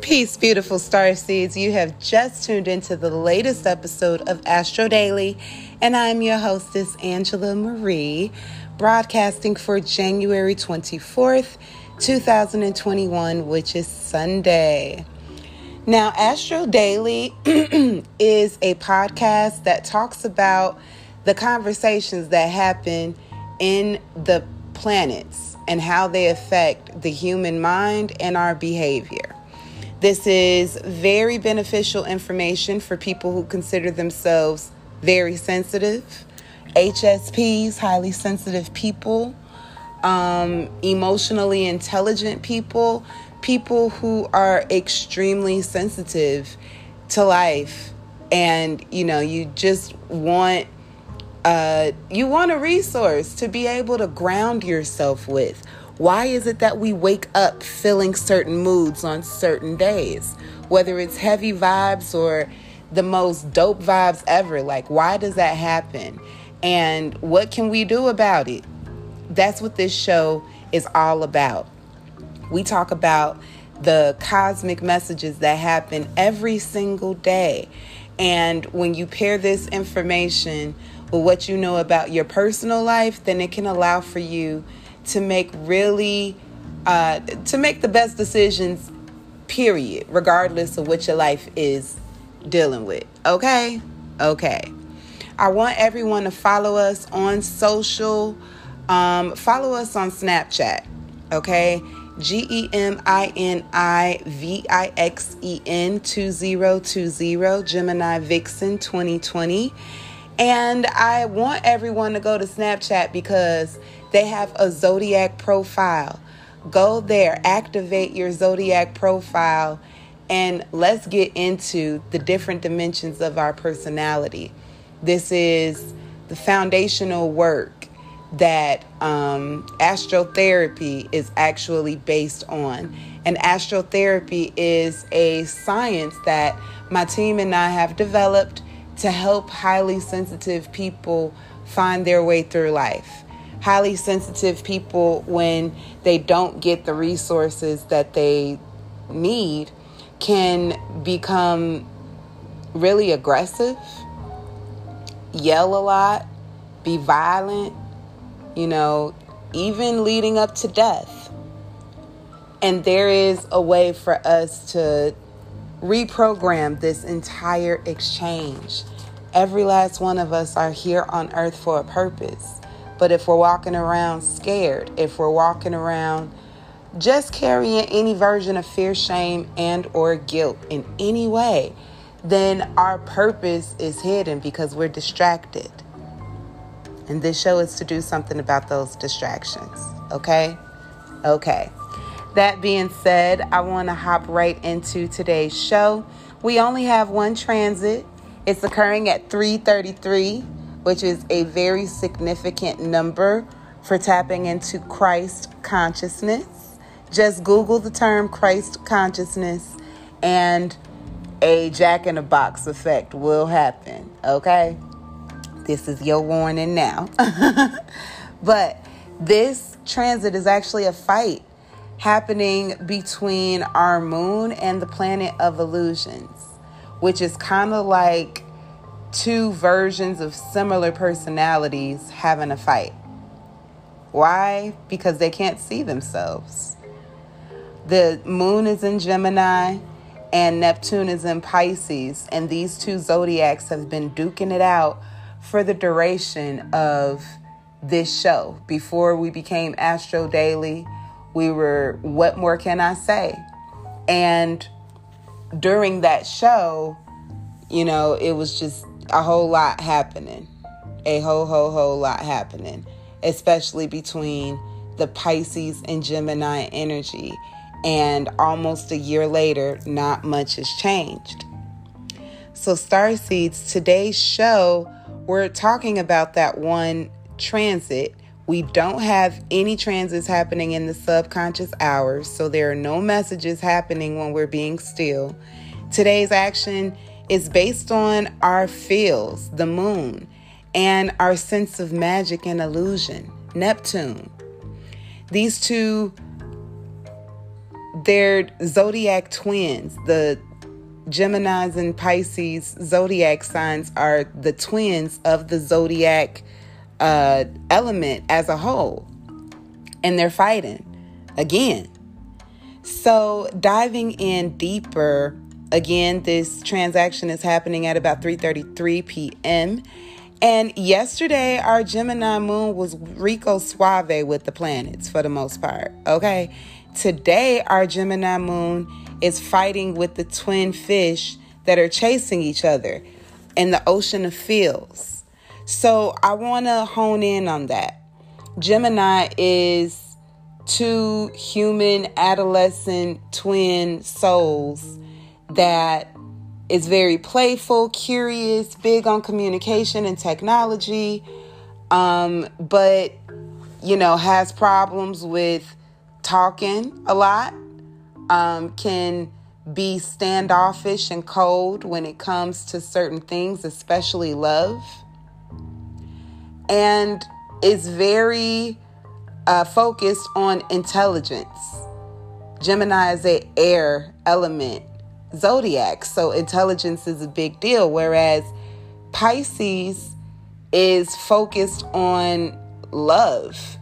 Peace, beautiful star seeds. You have just tuned into the latest episode of Astro Daily, and I'm your hostess, Angela Marie, broadcasting for January 24th, 2021, which is Sunday. Now, Astro Daily is a podcast that talks about the conversations that happen in the planets and how they affect the human mind and our behavior. This is very beneficial information for people who consider themselves very sensitive, HSPs, highly sensitive people, um, emotionally intelligent people, people who are extremely sensitive to life. And, you know, you just want. Uh, you want a resource to be able to ground yourself with why is it that we wake up feeling certain moods on certain days? Whether it's heavy vibes or the most dope vibes ever. Like, why does that happen? And what can we do about it? That's what this show is all about. We talk about the cosmic messages that happen every single day. And when you pair this information with what you know about your personal life, then it can allow for you to make really uh, to make the best decisions period regardless of what your life is dealing with. Okay? Okay. I want everyone to follow us on social um, follow us on snapchat okay? G-e-m-i-n-i-v-i-x-e-n 2020 gemini vixen 2020 and i want everyone to go to snapchat because they have a zodiac profile. Go there, activate your zodiac profile, and let's get into the different dimensions of our personality. This is the foundational work that um, astrotherapy is actually based on. And astrotherapy is a science that my team and I have developed to help highly sensitive people find their way through life highly sensitive people, when they don't get the resources that they need, can become really aggressive, yell a lot, be violent, you know, even leading up to death. And there is a way for us to reprogram this entire exchange. Every last one of us are here on earth for a purpose. But if we're walking around scared, if we're walking around just carrying any version of fear, shame, and or guilt in any way, then our purpose is hidden because we're distracted. And this show is to do something about those distractions. Okay? Okay. That being said, I want to hop right into today's show. We only have one transit. It's occurring at 333 which is a very significant number for tapping into Christ consciousness. Just Google the term Christ consciousness and a jack in a box effect will happen. Okay? This is your warning now. but this transit is actually a fight happening between our moon and the planet of illusions, which is kind of like two versions of similar personalities having a fight. Why? Because they can't see themselves. The moon is in Gemini and Neptune is in Pisces, and these two zodiacs have been duking it out for the duration of this show. Before we became Astro Daily, we were What More Can I Say? And during that show, you know, it was just a whole lot happening. A whole, whole, whole lot happening, especially between the Pisces and Gemini energy. And almost a year later, not much has changed. So, Star Seeds, today's show, we're talking about that one transit. We don't have any transits happening in the subconscious hours, so there are no messages happening when we're being still. Today's action is based on our feels, the moon, and our sense of magic and illusion, Neptune. These two they're zodiac twins. The Geminis and Pisces zodiac signs are the twins of the zodiac uh, element as a whole. And they're fighting again. So, diving in deeper, again, this transaction is happening at about 3:33 p.m. And yesterday, our Gemini moon was Rico Suave with the planets for the most part. Okay. Today, our Gemini moon is fighting with the twin fish that are chasing each other in the ocean of feels. So I want to hone in on that. Gemini is two human adolescent twin souls that is very playful, curious, big on communication and technology, um, but you know, has problems with talking a lot, um, can be standoffish and cold when it comes to certain things, especially love, and is very uh, focused on intelligence. Gemini is a air element zodiac, so intelligence is a big deal. Whereas Pisces is focused on love.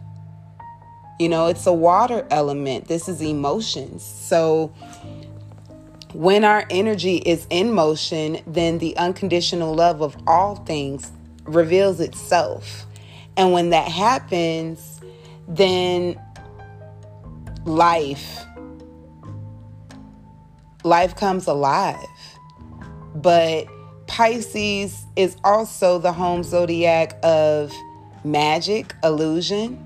You know, it's a water element. This is emotions. So when our energy is in motion, then the unconditional love of all things reveals itself. And when that happens, then life life comes alive. But Pisces is also the home zodiac of magic, illusion,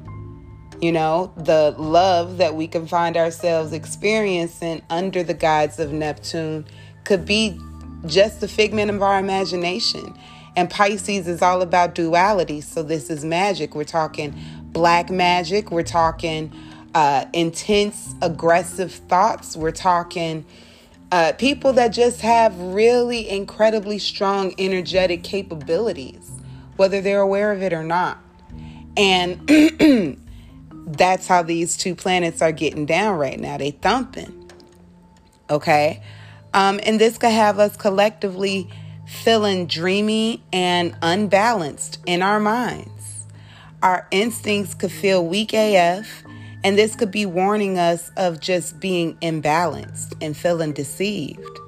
you know, the love that we can find ourselves experiencing under the guides of Neptune could be just a figment of our imagination. And Pisces is all about duality. So this is magic. We're talking black magic. We're talking uh, intense, aggressive thoughts. We're talking uh, people that just have really incredibly strong energetic capabilities, whether they're aware of it or not. And that's how these two planets are getting down right now. They thumping. Okay. Um, and this could have us collectively feeling dreamy and unbalanced in our minds. Our instincts could feel weak AF, and this could be warning us of just being imbalanced and feeling deceived.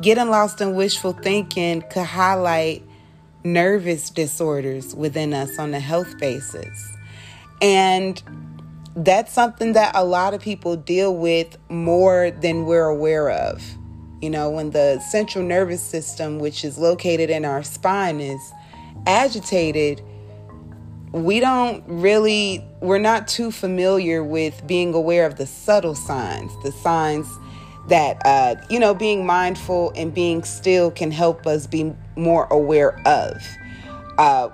Getting lost in wishful thinking could highlight nervous disorders within us on a health basis. And that's something that a lot of people deal with more than we're aware of. You know, when the central nervous system, which is located in our spine, is agitated, we don't really, we're not too familiar with being aware of the subtle signs, the signs that, uh, you know, being mindful and being still can help us be more aware of. Uh,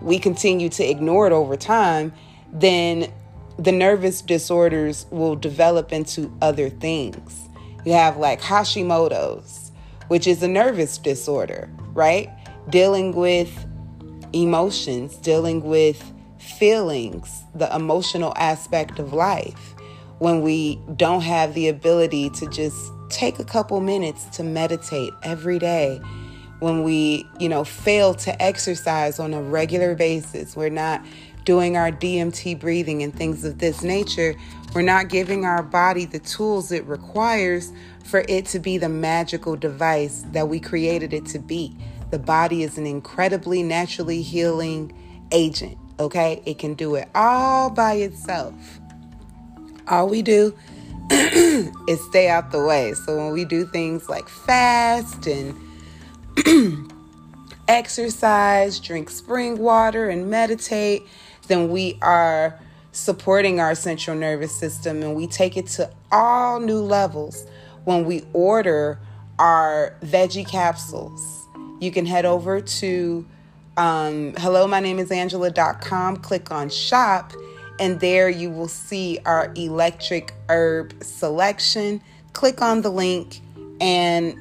we continue to ignore it over time, then the nervous disorders will develop into other things. You have like Hashimoto's, which is a nervous disorder, right? Dealing with emotions, dealing with feelings, the emotional aspect of life. When we don't have the ability to just take a couple minutes to meditate every day, when we, you know, fail to exercise on a regular basis, we're not doing our DMT breathing and things of this nature, we're not giving our body the tools it requires for it to be the magical device that we created it to be. The body is an incredibly naturally healing agent, okay? It can do it all by itself. All we do is stay out the way. So when we do things like fast and exercise, drink spring water, and meditate, then we are supporting our central nervous system and we take it to all new levels when we order our veggie capsules. You can head over to um, hello, my name is Angela.com, click on shop, and there you will see our electric herb selection. Click on the link and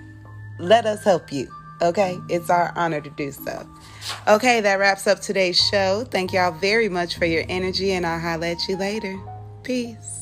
let us help you. Okay, it's our honor to do so. Okay, that wraps up today's show. Thank y'all very much for your energy, and I'll at you later. Peace.